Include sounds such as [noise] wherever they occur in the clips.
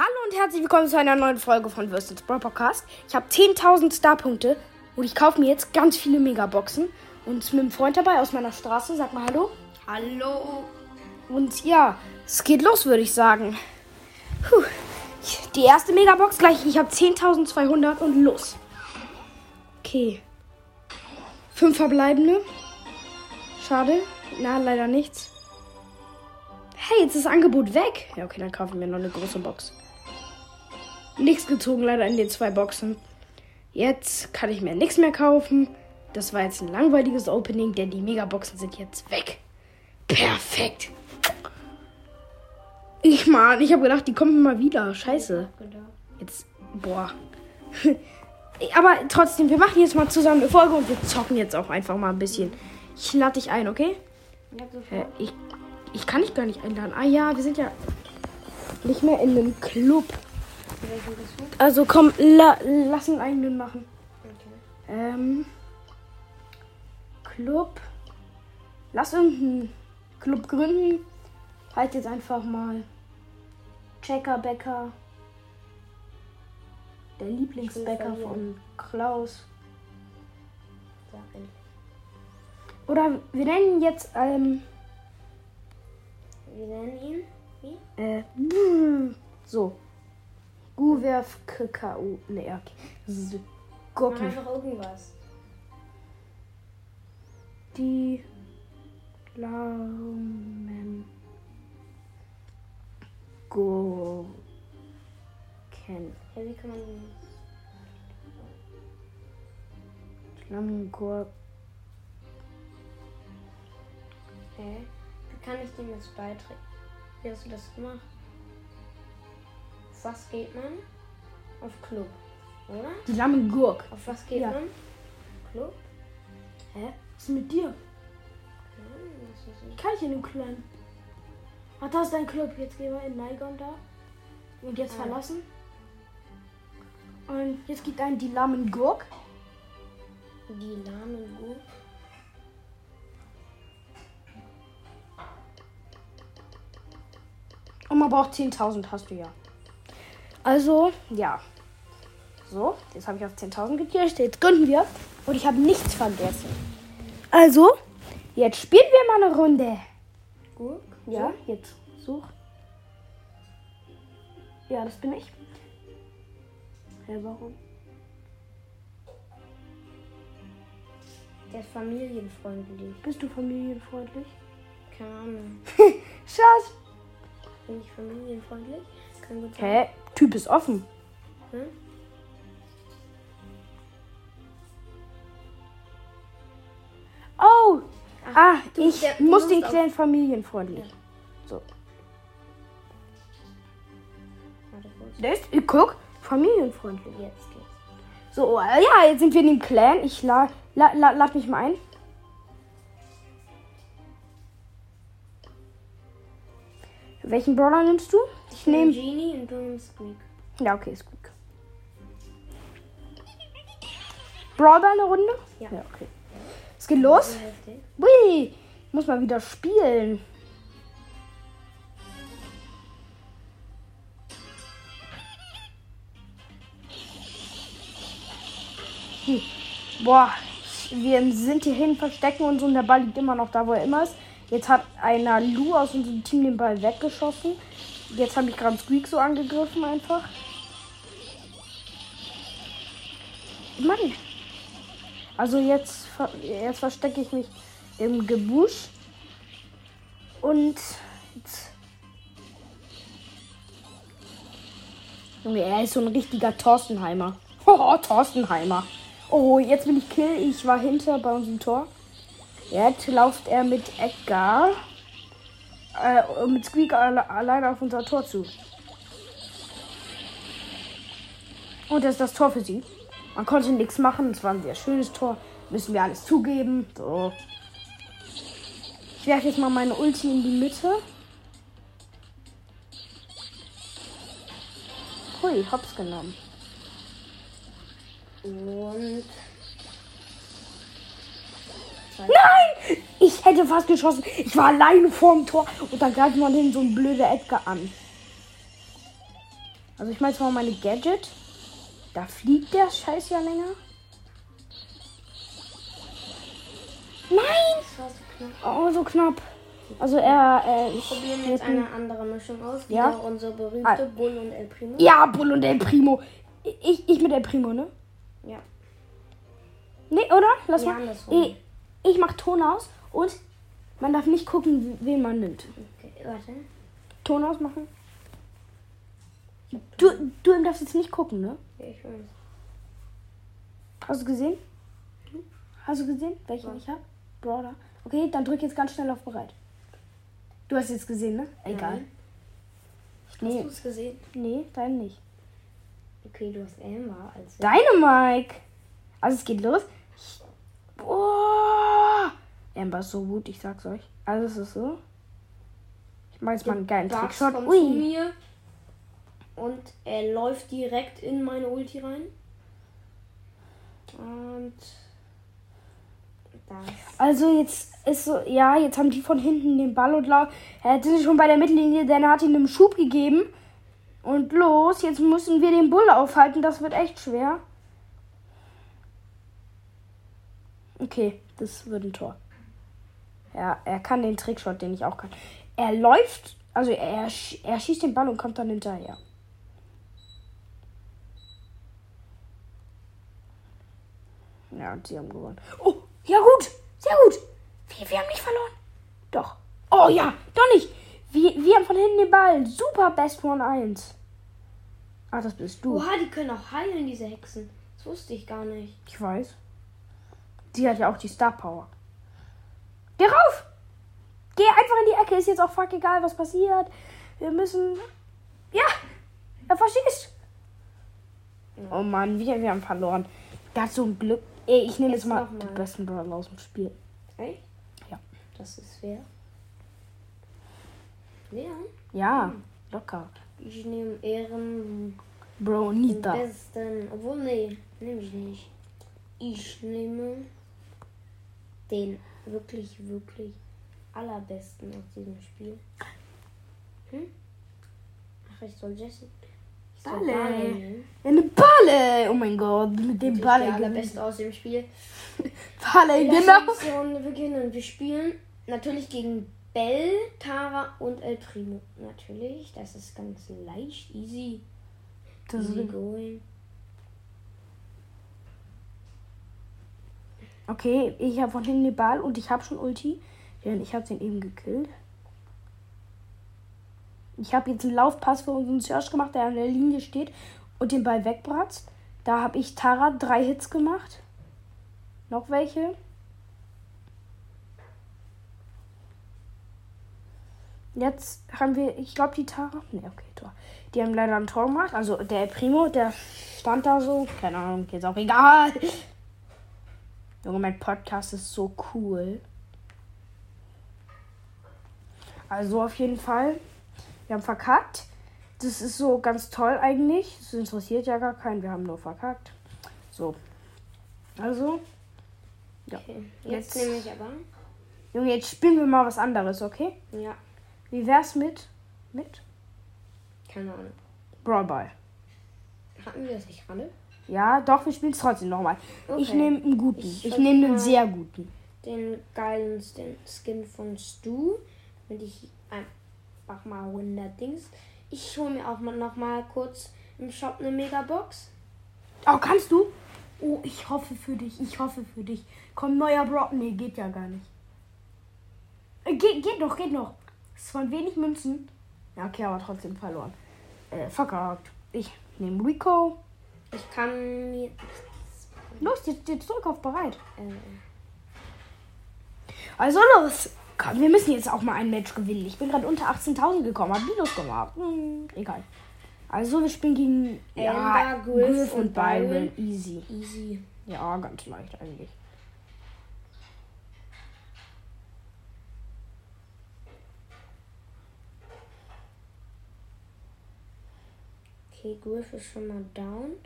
Hallo und herzlich willkommen zu einer neuen Folge von Würstens Brawl Podcast. Ich habe 10.000 Starpunkte und ich kaufe mir jetzt ganz viele Megaboxen. Und mit einem Freund dabei aus meiner Straße. Sag mal Hallo. Hallo. Und ja, es geht los, würde ich sagen. Puh. Die erste Megabox gleich. Ich habe 10.200 und los. Okay. Fünf verbleibende. Schade. Na, leider nichts. Hey, jetzt ist das Angebot weg. Ja, okay, dann kaufen wir noch eine große Box. Nichts gezogen, leider in den zwei Boxen. Jetzt kann ich mir nichts mehr kaufen. Das war jetzt ein langweiliges Opening, denn die Megaboxen sind jetzt weg. Perfekt. Ich meine, ich habe gedacht, die kommen mal wieder. Scheiße. Jetzt, boah. [laughs] Aber trotzdem, wir machen jetzt mal zusammen eine Folge und wir zocken jetzt auch einfach mal ein bisschen. Ich lade dich ein, okay? Äh, ich, ich kann dich gar nicht einladen. Ah ja, wir sind ja nicht mehr in einem Club. Also komm, la, lass einen eigenen machen. Ähm, Club. Lass irgendeinen Club gründen. Halt jetzt einfach mal Checker Bäcker. Der Lieblingsbäcker von Klaus. Oder wir nennen jetzt ähm, Wir nennen ihn. Wie? äh, so. Guwerf KKU. Ne, okay. So, Mach Gurken. einfach irgendwas. Die Laumen Gurken. Hey, wie kann man. Flammengurken. Hä? Wie kann ich dem jetzt beitreten? Wie hast du das gemacht? Was geht man? Auf Club. Oder? Die Lammengurk. Auf was geht Ja. man? Club? Hä? Was ist mit dir? Hm, das kann ich in dem Clan. Ach, da ist dein Club. Jetzt gehen wir in Naigon da. Und jetzt Ah. verlassen. Und jetzt gibt einen die Lammengurk. Die Namen gut. Und man braucht 10.000, hast du ja. Also, ja. So, jetzt habe ich auf 10.000 gekircht. Jetzt gründen wir. Und ich habe nichts vergessen. Also, jetzt spielen wir mal eine Runde. Gut? Ja, jetzt such. Ja, das bin ich. Hä, warum? Der ist familienfreundlich. Bist du familienfreundlich? Keine Ahnung. [laughs] Schatz. Bin ich familienfreundlich? Kann gut sein. Hä? Typ ist offen. Hm? Oh! ah, du- ich der- du muss den Clan familienfreundlich. So. Warte kurz. Der ist, äh, guck, familienfreundlich. Jetzt geht's. So, äh, ja, jetzt sind wir in dem Clan. Ich la, la, la, lad mich mal ein. Welchen Brawler nimmst du? Ich nehme. Genie und du nimmst Squeak. Ja, okay, gut. Brawler eine Runde? Ja. Ja, okay. Es geht los. So. Ui, ich muss mal wieder spielen. Hm. Boah, wir sind hier hin, verstecken uns und der Ball liegt immer noch da, wo er immer ist. Jetzt hat einer Lu aus unserem Team den Ball weggeschossen. Jetzt habe ich gerade Squeak so angegriffen einfach. Mann. Also jetzt, jetzt verstecke ich mich im Gebusch. Und jetzt. Junge, er ist so ein richtiger Torstenheimer. Oh, [laughs] Torstenheimer. Oh, jetzt bin ich Kill. Ich war hinter bei unserem Tor. Jetzt läuft er mit Edgar. Äh, mit Squeak alle, alleine auf unser Tor zu. Und das ist das Tor für sie. Man konnte nichts machen. Es war ein sehr schönes Tor. Müssen wir alles zugeben. So. Ich werfe jetzt mal meine Ulti in die Mitte. Hui, hops genommen. Und. Nein! Ich hätte fast geschossen. Ich war alleine vorm Tor und dann greift man den so ein blöder Edgar an. Also ich meine jetzt mal meine Gadget. Da fliegt der Scheiß ja länger. Nein! Oh, so knapp. Also er, äh, ich Probieren wir jetzt eine andere Mischung aus. Ja. Unser berühmte Ah. Bull und El Primo. Ja, Bull und El Primo. Ich, ich mit El Primo, ne? Ja. Nee, oder? Lass Nee, mal. andersrum. Ich, ich mach Ton aus und man darf nicht gucken, wen man nimmt. Okay, warte. Ton ausmachen. Du, du darfst jetzt nicht gucken, ne? Ja, ich weiß. Hast du gesehen? Hast du gesehen, welchen ich hab? Brawler. Okay, dann drück jetzt ganz schnell auf bereit. Du hast jetzt gesehen, ne? Egal. Nein. Hast Nee, du es gesehen? nee, dein nicht. Okay, du hast Amber als. Dynamike. Also es geht los. Boah. Amber ist so gut, ich sag's euch. Also es ist so. Ich mach jetzt mal einen geilen Bugs Trickshot. kommt zu Ui. mir und er läuft direkt in meine Ulti rein. Und das. Also jetzt ist so, ja, jetzt haben die von hinten den Ball und lau. Er sind schon bei der Mittellinie, denn er hat ihnen einen Schub gegeben. Und los, jetzt müssen wir den Bull aufhalten. Das wird echt schwer. Okay, das wird ein Tor. Ja, er kann den Trickshot, den ich auch kann. Er läuft, also er, er schießt den Ball und kommt dann hinterher. Ja, und sie haben gewonnen. Oh, ja gut, sehr gut. Wir, wir haben nicht verloren. Doch. Oh ja, doch nicht. Wir, wir haben von hinten den Ball. Super, Best One 1. Ah, das bist du. Oha, die können auch heilen, diese Hexen. Das wusste ich gar nicht. Ich weiß. Die hat ja auch die Star Power. Geh rauf! Geh einfach in die Ecke. Ist jetzt auch fuck egal, was passiert. Wir müssen. Ja! Er verschießt! Oh Mann, wir, wir haben verloren. Hat so ein Glück. Ey, ich nehme jetzt, Jetzt mal mal. die besten Brawler aus dem Spiel. Echt? Ja. Das ist wer? Ja. Ja, locker. Ich nehme Ehren Bro, den Nita. besten. Obwohl, nee, nehme ich nicht. Ich nehme den wirklich, wirklich allerbesten aus diesem Spiel. Hm? Ach, ich soll Jesse. Ich soll Balle. Nehmen. Eine Balle! Oh mein Gott, mit dem Balle. Der allerbeste aus dem Spiel. [laughs] Balle, Lass genau. die Runde beginnen. Wir spielen natürlich gegen Bell, Tara und El Primo. Natürlich, das ist ganz leicht, easy. Das easy ist, going. Okay, ich habe von hinten den Ball und ich habe schon Ulti. Denn ich habe den eben gekillt. Ich habe jetzt einen Laufpass für unseren Search gemacht, der an der Linie steht und den Ball wegbratzt. Da habe ich Tara drei Hits gemacht. Noch welche? Jetzt haben wir, ich glaube, die Tara. Ne, okay, Tor. Die haben leider ein Tor gemacht. Also der Primo, der stand da so. Keine Ahnung, jetzt auch egal. Junge, mein Podcast ist so cool. Also auf jeden Fall. Wir haben verkackt. Das ist so ganz toll eigentlich. Das interessiert ja gar keinen. Wir haben nur verkackt. So. Also, Okay. Jetzt, Jetzt- nehme ich aber. Junge, jetzt spielen wir mal was anderes, okay? Ja, Wie wär's mit? Mit? keine Ahnung. Brawl Ball. Hatten wir das nicht gerade? Ja, doch, wir spielen es trotzdem nochmal. Ich Okay. nehme einen guten. Ich Ich, nehme einen sehr guten. Den geilen Skin- von Stu. Und ich einfach mal 100 Dings. Ich hole mir auch mal noch mal kurz im Shop eine Megabox. Oh, kannst du? Oh, ich hoffe für dich. Ich hoffe für dich. Komm, neuer Brawl. Nee, geht ja gar nicht. Äh, geht, geht noch, geht noch. Es waren wenig Münzen. Ja, okay, aber trotzdem verloren. Äh, verkackt. Ich nehme Rico. Ich kann mir. Los, jetzt, jetzt drück auf bereit. Äh, Also los. Komm, wir müssen jetzt auch mal ein Match gewinnen. Ich bin gerade unter 18.000 gekommen, hab Minus gemacht. Hm, egal. Also wir spielen gegen ja, Amber, Griff Griff und und Byron. Byron. Easy. easy. Ja, ganz leicht eigentlich. Okay, Griff ist schon mal down.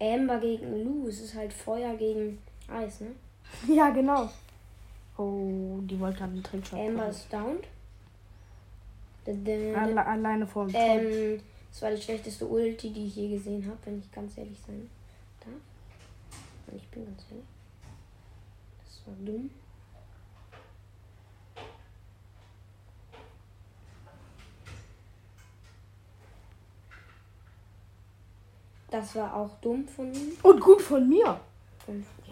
Amber gegen Lou. Es ist halt Feuer gegen Eis, ne? [laughs] Ja, genau. Oh, die wollte dann einen Trickshot. Amber ist down. Da- da- da- Alle, alleine vor dem Tor. Ähm, Das war die schlechteste Ulti, die ich je gesehen habe, wenn ich ganz ehrlich sein darf. Und ich bin ganz ehrlich. Das war dumm. Das war auch dumm von ihm. Und gut von mir.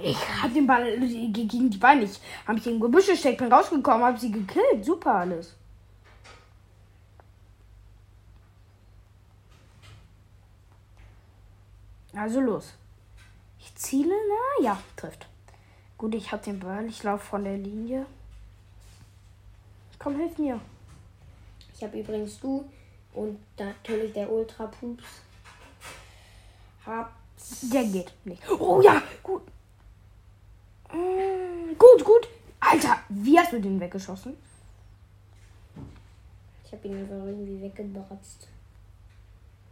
Ich hab den Ball äh, gegen die Beine. Ich hab mich im Gebüsch gesteckt, bin rausgekommen, hab sie gekillt. Super alles. Also los. Ich ziele, na ja, trifft. Gut, ich hab den Ball, ich laufe von der Linie. Komm, hilf mir. Ich habe übrigens du und natürlich der Ultra Pups. Hab Der geht nicht. Oh ja, gut. Mm, Gut, gut. Alter, wie hast du den weggeschossen? Ich habe ihn einfach irgendwie weggebratzt.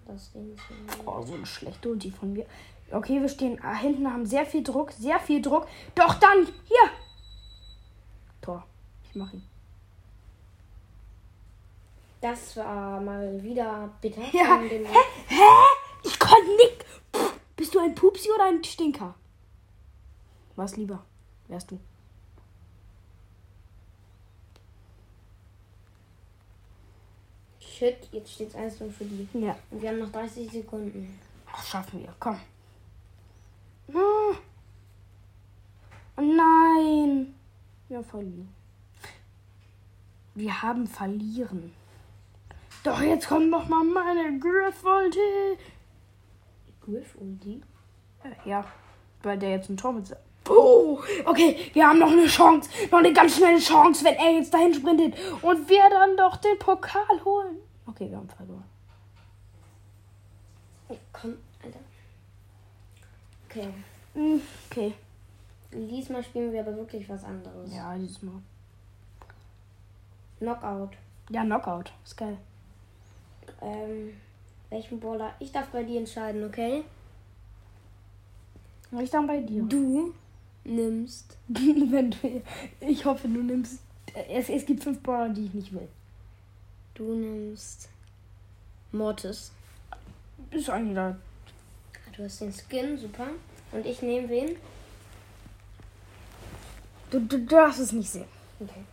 Das Ding ist Oh, so eine schlechte Ulti von mir. Okay, wir stehen ah, hinten, haben sehr viel Druck, sehr viel Druck. Doch dann, hier. Tor. Ich mach ihn. Das war mal wieder bitter. Ja. von dem- Hä? Hä? Ich konnte nicht. Ein Pupsi oder ein Stinker? Was lieber? Wärst du? Shit, jetzt steht es 1 für die. Ja. Und wir haben noch 30 Sekunden. Ach, schaffen wir. Komm. Oh nein. Wir verlieren. Wir haben verlieren. Doch jetzt kommt noch mal meine Griff-Ulti. Griff Ulti? Äh, Ja, weil der jetzt ein Tor mit. Oh, okay, wir haben noch eine Chance. Noch eine ganz schnelle Chance, wenn er jetzt dahin sprintet und wir dann doch den Pokal holen. Okay, wir haben verloren. Oh, komm, Alter. Okay. Hm, Okay. Diesmal spielen wir aber wirklich was anderes. Ja, diesmal. Knockout. Ja, Knockout. Ist geil. Ähm, welchen Baller? Ich darf bei dir entscheiden, okay? Ich dann bei dir. Du nimmst. [laughs] Wenn du, ich hoffe, du nimmst. Es, es gibt fünf Brawler, die ich nicht will. Du nimmst. Mortis. Ist eigentlich da. Du hast den Skin, super. Und ich nehme wen? Du, du, du darfst es nicht sehen. Okay.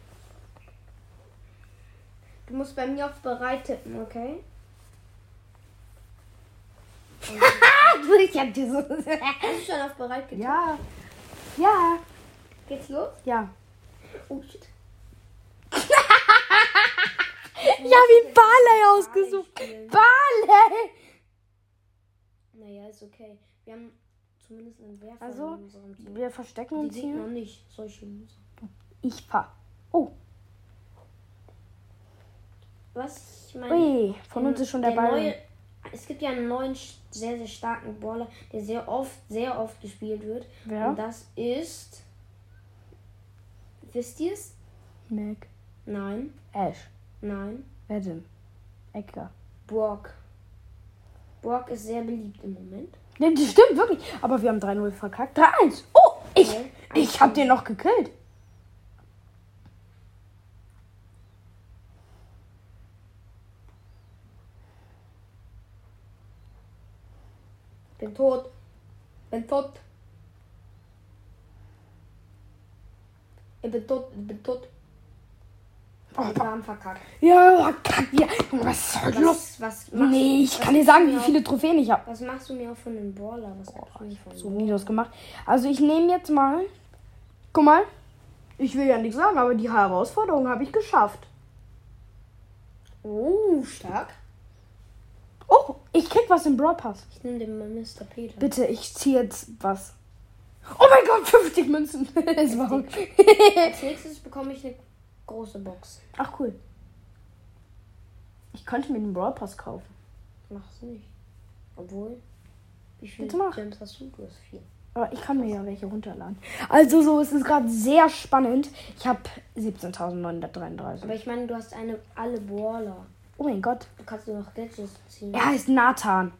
Du musst bei mir auf bereit tippen, okay? [laughs] ich hab dir so. Hast du schon auf bereit getippt? ja. Ja. Geht's los? Ja. Oh shit. Ich habe ihn Barley ausgesucht. Barley! Naja, ist okay. Wir haben zumindest einen Werfer Also. Wir verstecken uns hier. nicht. Solche Loser. Ich fahr. Oh, Was ich meine. ui. Von uns der- ist schon der, Ball. Neue, es gibt ja einen neuen, sehr, sehr starken Baller, der sehr oft, sehr oft gespielt wird. Wer? Und das ist. Wisst ihr es? Mac. Nein. Ash. Nein. Wer denn? Edgar. Brock. Brock ist sehr beliebt im Moment. Ne, das stimmt wirklich. Aber wir haben 3-0 verkackt. 3-1. Oh, ich, Okay. ich hab den noch gekillt. Bin tot. Bin tot. Ich bin tot. Ich bin tot. Oh, Wir haben verkackt. Ja, kack wir. Was soll los? Was, was machst Nee, ich was kann dir sagen, wie viele Trophäen ich habe. Was machst du mir auch von einem Brawler? Was du mir von So Minus gemacht. Also ich nehme jetzt mal. Guck mal. Ich will ja nichts sagen, aber die Herausforderung habe ich geschafft. Oh, stark. Oh, ich krieg was im Brawl Pass. Ich nehme den Mr. Peter. Bitte, ich ziehe jetzt was. Oh mein Gott, [laughs] 50 Münzen. [laughs] Das war Als nächstes bekomme ich eine große Box. Ach cool. Ich könnte mir den Brawl Pass kaufen. Mach's nicht. Obwohl. Wie viele. Gems hast du? Du hast vier. Aber ich kann mir ja welche runterladen. Also so ist es gerade sehr spannend. Ich habe 17.933. Aber ich meine, du hast eine alle Brawler. Oh mein Gott. Du kannst nur noch Gadgets ziehen. Er heißt Nathan.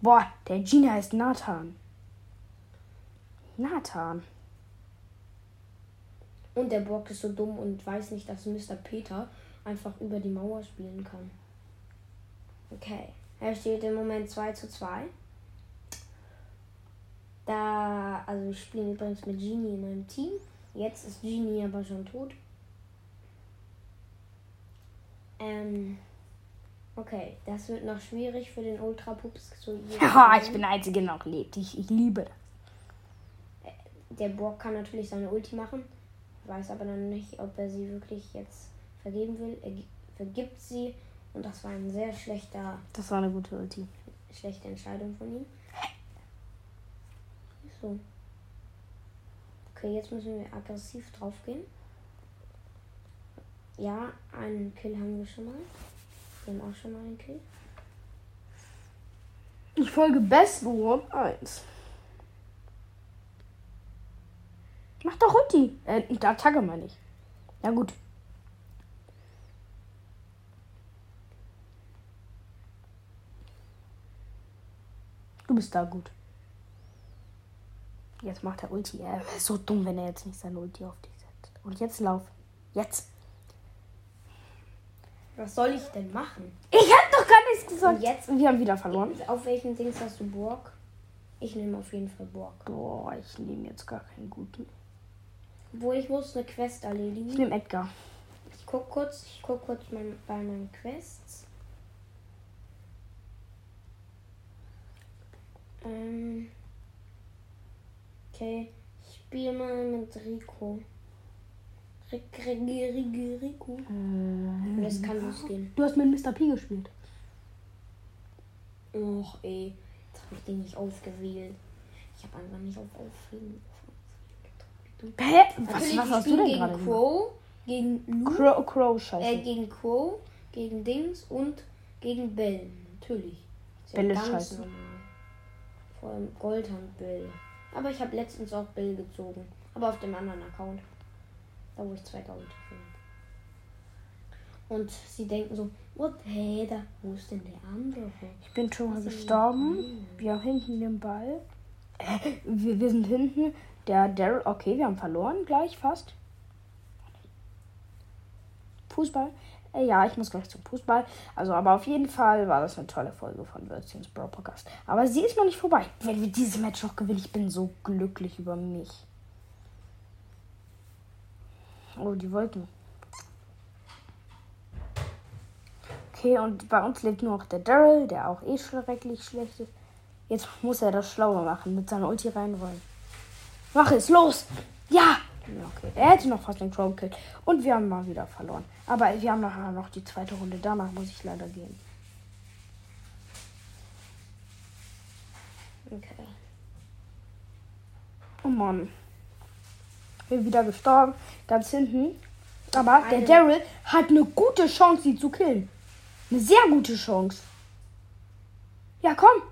Boah, der Genie heißt Nathan. Nathan. Und der Brock ist so dumm und weiß nicht, dass Mr. Peter einfach über die Mauer spielen kann. Okay. Er steht im Moment 2 zu 2. Da, also ich spiele übrigens mit Genie in meinem Team. Jetzt ist Genie aber schon tot. Ähm, okay, das wird noch schwierig für den Ultra Pups zu [laughs] Ja, ich bin der Einzige, der noch lebt. Ich, ich liebe das. Der Brock kann natürlich seine Ulti machen. Weiß aber noch nicht, ob er sie wirklich jetzt vergeben will. Er gi- vergibt sie. Und das war ein sehr schlechter, Das war eine gute Ulti. schlechte Entscheidung von ihm. So. Okay, jetzt müssen wir aggressiv draufgehen. Ja, einen Kill haben wir schon mal. Wir auch schon mal einen. Ich folge Best One 1. Mach doch Ulti. Äh, die Attacke meine ich. Ja gut. Du bist da gut. Jetzt macht er Ulti. Er ist so dumm, wenn er jetzt nicht seine Ulti auf dich setzt. Und jetzt lauf. Jetzt. Was soll ich denn machen? Ich hab doch gar nichts gesagt. Und jetzt? Wir haben wieder verloren. Auf welchen Dings hast du Burg? Ich nehme auf jeden Fall Burg. Boah, ich nehme jetzt gar keinen guten. Obwohl ich muss eine Quest Ich erledigen. nehme Edgar. Ich guck kurz, ich guck kurz mein, bei meinen Quests. Ähm. Okay, ich spiele mal mit Rico. Rico. Und es kann losgehen. Du hast mit Mr. P gespielt. Och ey, jetzt habe ich den nicht ausgewählt. Ich habe einfach nicht auf Aufregen. Hä? Was, was hast du denn gegen gerade? Crow, gegen Lu, Crow, Crow, äh, scheiße. gegen Crow, gegen Dings und gegen Bell. Natürlich. Ist ja Bell ist ganz scheiße. normal. Vor allem Goldhand Bell. Aber ich habe letztens auch Bell gezogen. Aber auf dem anderen Account. Da wo ich 2000 finde. Und sie denken so, what, hey, da, wo ist denn der andere? Ich bin schon mal gestorben. Wir haben hinten den Ball. [laughs] Wir, wir sind hinten. Der Daryl. Okay, wir haben verloren gleich fast. Fußball. Äh, ja, ich muss gleich zum Fußball. Also, aber auf jeden Fall war das eine tolle Folge von Würstchens Bro Podcast. Aber sie ist noch nicht vorbei. Wenn wir dieses Match noch gewinnen, ich bin so glücklich über mich. Oh, die Wolken. Okay, und bei uns lebt nur noch der Daryl, der auch eh schrecklich schlecht ist. Jetzt muss er das Schlaue machen, mit seiner Ulti reinrollen. Mach es, los! Ja! Ja, Okay, er hätte noch fast den Crow gekillt. Und wir haben mal wieder verloren. Aber wir haben nachher noch die zweite Runde. Danach muss ich leider gehen. Okay. Oh Mann. Bin wieder gestorben. Ganz hinten. Aber der Daryl hat eine gute Chance, sie zu killen. Eine sehr gute Chance. Ja, komm.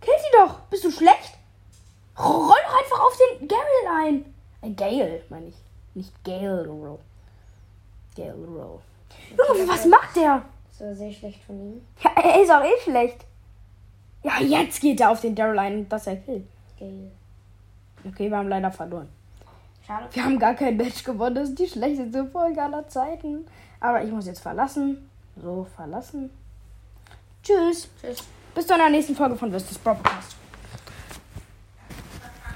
Kill sie doch. Bist du schlecht? Roll doch einfach auf den Daryl ein. Äh, Gale, meine ich. Nicht Gale Roll. Gale Roll. Junge, was macht der? Das war sehr schlecht von ihm. Ja, er ist auch eh schlecht. Ja, jetzt geht er auf den Daryl ein, dass er killt. Gale. Okay, wir haben leider verloren. Schade. Wir haben gar kein Match gewonnen. Das ist die schlechteste Folge aller Zeiten. Aber ich muss jetzt verlassen. So, verlassen. Tschüss. Tschüss. Bis zu einer nächsten Folge von Wirst Podcast.